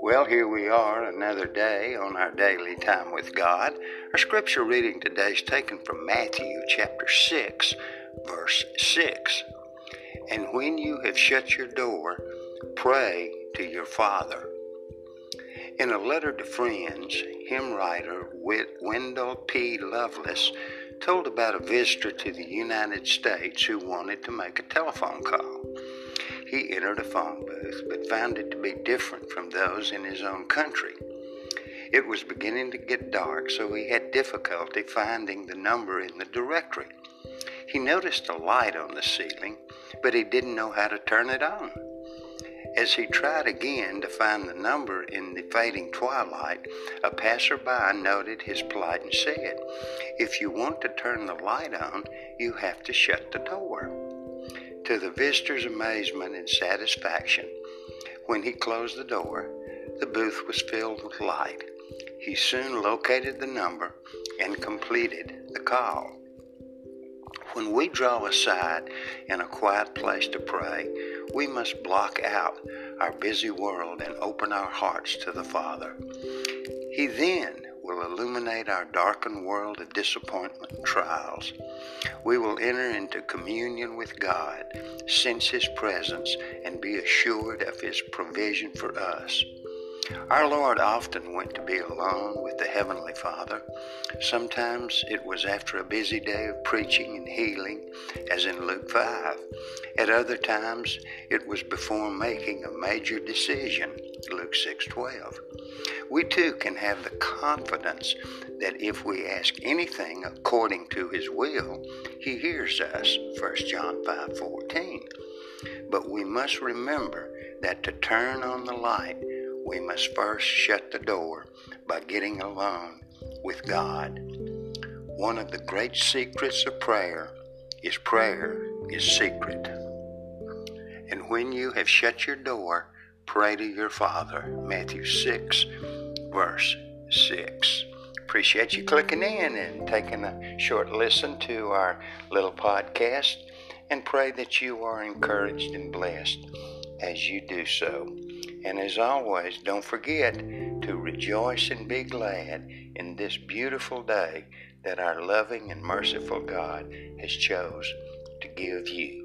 Well, here we are, another day on our daily time with God. Our scripture reading today is taken from Matthew chapter 6, verse 6. And when you have shut your door, pray to your Father. In a letter to friends, hymn writer Wendell P. Loveless told about a visitor to the United States who wanted to make a telephone call. He entered a phone booth, but found it to be different from those in his own country. It was beginning to get dark, so he had difficulty finding the number in the directory. He noticed a light on the ceiling, but he didn't know how to turn it on. As he tried again to find the number in the fading twilight, a passerby noted his plight and said, If you want to turn the light on, you have to shut the door. To the visitor's amazement and satisfaction, when he closed the door, the booth was filled with light. He soon located the number and completed the call. When we draw aside in a quiet place to pray, we must block out our busy world and open our hearts to the Father. He then will illuminate our darkened world of disappointment and trials. We will enter into communion with God, sense His presence, and be assured of His provision for us. Our Lord often went to be alone with the Heavenly Father. Sometimes it was after a busy day of preaching and healing, as in Luke 5. At other times, it was before making a major decision, Luke 6:12. We too can have the confidence that if we ask anything according to his will, he hears us, 1 John 5:14. But we must remember that to turn on the light we must first shut the door by getting alone with God. One of the great secrets of prayer is prayer is secret. And when you have shut your door, pray to your Father. Matthew 6, verse 6. Appreciate you clicking in and taking a short listen to our little podcast, and pray that you are encouraged and blessed as you do so. And as always, don't forget to rejoice and be glad in this beautiful day that our loving and merciful God has chose to give you.